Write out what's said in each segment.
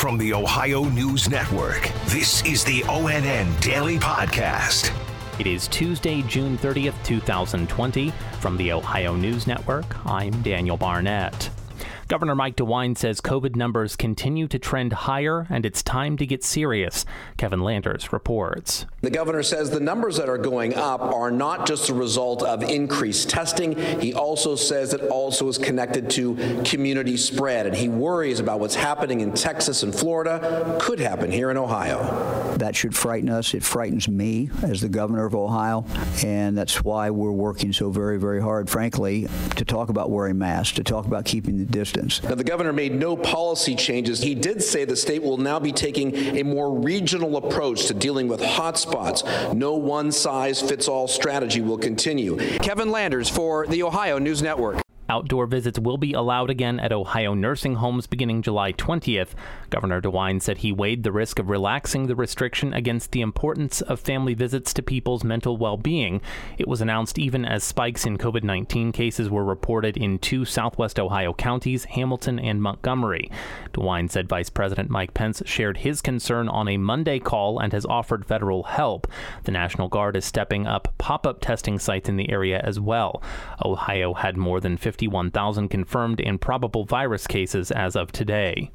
From the Ohio News Network, this is the ONN Daily Podcast. It is Tuesday, June 30th, 2020. From the Ohio News Network, I'm Daniel Barnett. Governor Mike DeWine says COVID numbers continue to trend higher and it's time to get serious. Kevin Landers reports. The governor says the numbers that are going up are not just a result of increased testing. He also says it also is connected to community spread, and he worries about what's happening in Texas and Florida could happen here in Ohio. That should frighten us. It frightens me as the governor of Ohio, and that's why we're working so very, very hard, frankly, to talk about wearing masks, to talk about keeping the distance now, the governor made no policy changes. He did say the state will now be taking a more regional approach to dealing with hotspots. No one size fits all strategy will continue. Kevin Landers for the Ohio News Network. Outdoor visits will be allowed again at Ohio nursing homes beginning July 20th. Governor DeWine said he weighed the risk of relaxing the restriction against the importance of family visits to people's mental well being. It was announced even as spikes in COVID 19 cases were reported in two southwest Ohio counties, Hamilton and Montgomery. DeWine said Vice President Mike Pence shared his concern on a Monday call and has offered federal help. The National Guard is stepping up pop up testing sites in the area as well. Ohio had more than 50 51,000 confirmed and probable virus cases as of today.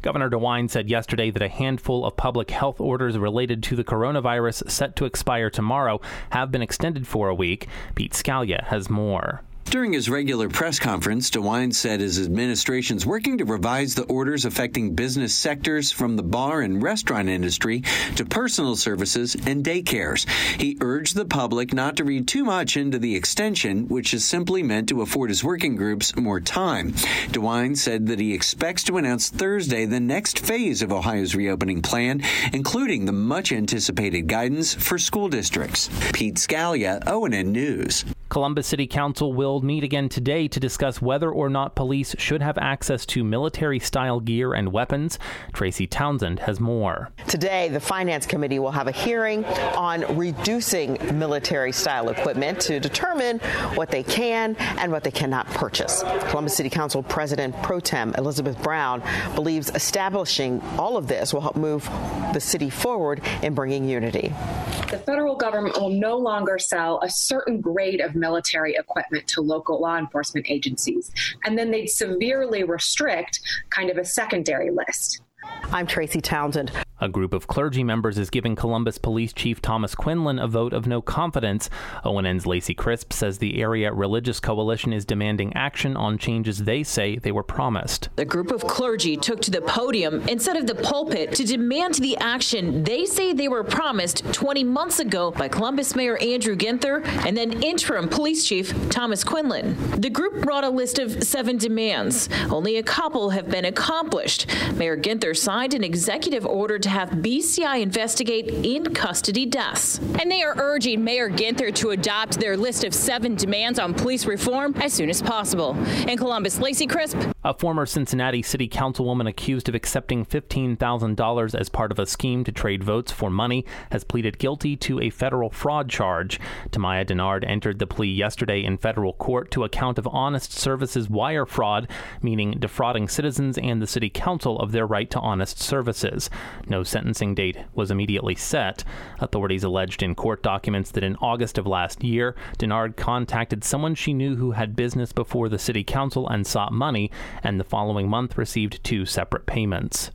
Governor DeWine said yesterday that a handful of public health orders related to the coronavirus set to expire tomorrow have been extended for a week. Pete Scalia has more. During his regular press conference, DeWine said his administration is working to revise the orders affecting business sectors from the bar and restaurant industry to personal services and daycares. He urged the public not to read too much into the extension, which is simply meant to afford his working groups more time. DeWine said that he expects to announce Thursday the next phase of Ohio's reopening plan, including the much anticipated guidance for school districts. Pete Scalia, ONN News. Columbus City Council will meet again today to discuss whether or not police should have access to military style gear and weapons. Tracy Townsend has more. Today, the Finance Committee will have a hearing on reducing military style equipment to determine what they can and what they cannot purchase. Columbus City Council President Pro Tem Elizabeth Brown believes establishing all of this will help move the city forward in bringing unity. The federal government will no longer sell a certain grade of military equipment to local law enforcement agencies. And then they'd severely restrict kind of a secondary list. I'm Tracy Townsend. A group of clergy members is giving Columbus Police Chief Thomas Quinlan a vote of no confidence. ONN's Lacey Crisp says the area religious coalition is demanding action on changes they say they were promised. The group of clergy took to the podium instead of the pulpit to demand the action they say they were promised 20 months ago by Columbus Mayor Andrew Ginther and then interim police chief Thomas Quinlan. The group brought a list of seven demands. Only a couple have been accomplished. Mayor Ginther signed an executive order to have BCI investigate in custody deaths. And they are urging Mayor Ginther to adopt their list of seven demands on police reform as soon as possible. In Columbus, Lacey Crisp. A former Cincinnati city councilwoman accused of accepting $15,000 as part of a scheme to trade votes for money has pleaded guilty to a federal fraud charge. Tamaya Dennard entered the plea yesterday in federal court to a count of honest services wire fraud, meaning defrauding citizens and the city council of their right to honest services. No sentencing date was immediately set. Authorities alleged in court documents that in August of last year, Dennard contacted someone she knew who had business before the city council and sought money, and the following month received two separate payments.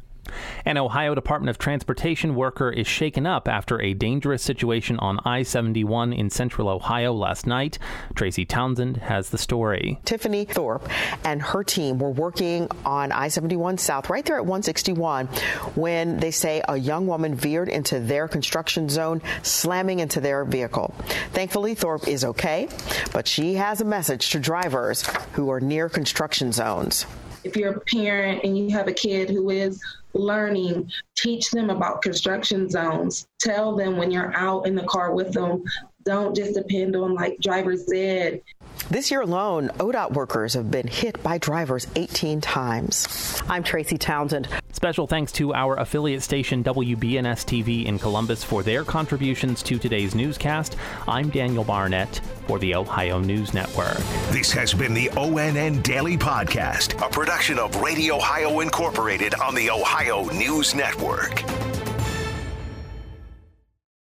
An Ohio Department of Transportation worker is shaken up after a dangerous situation on I 71 in central Ohio last night. Tracy Townsend has the story. Tiffany Thorpe and her team were working on I 71 South, right there at 161, when they say a young woman veered into their construction zone, slamming into their vehicle. Thankfully, Thorpe is okay, but she has a message to drivers who are near construction zones. If you're a parent and you have a kid who is learning, teach them about construction zones. Tell them when you're out in the car with them don't just depend on like driver's ed. This year alone, ODOT workers have been hit by drivers 18 times. I'm Tracy Townsend. Special thanks to our affiliate station WBNS TV in Columbus for their contributions to today's newscast. I'm Daniel Barnett for the Ohio News Network. This has been the ONN Daily Podcast, a production of Radio Ohio Incorporated on the Ohio News Network.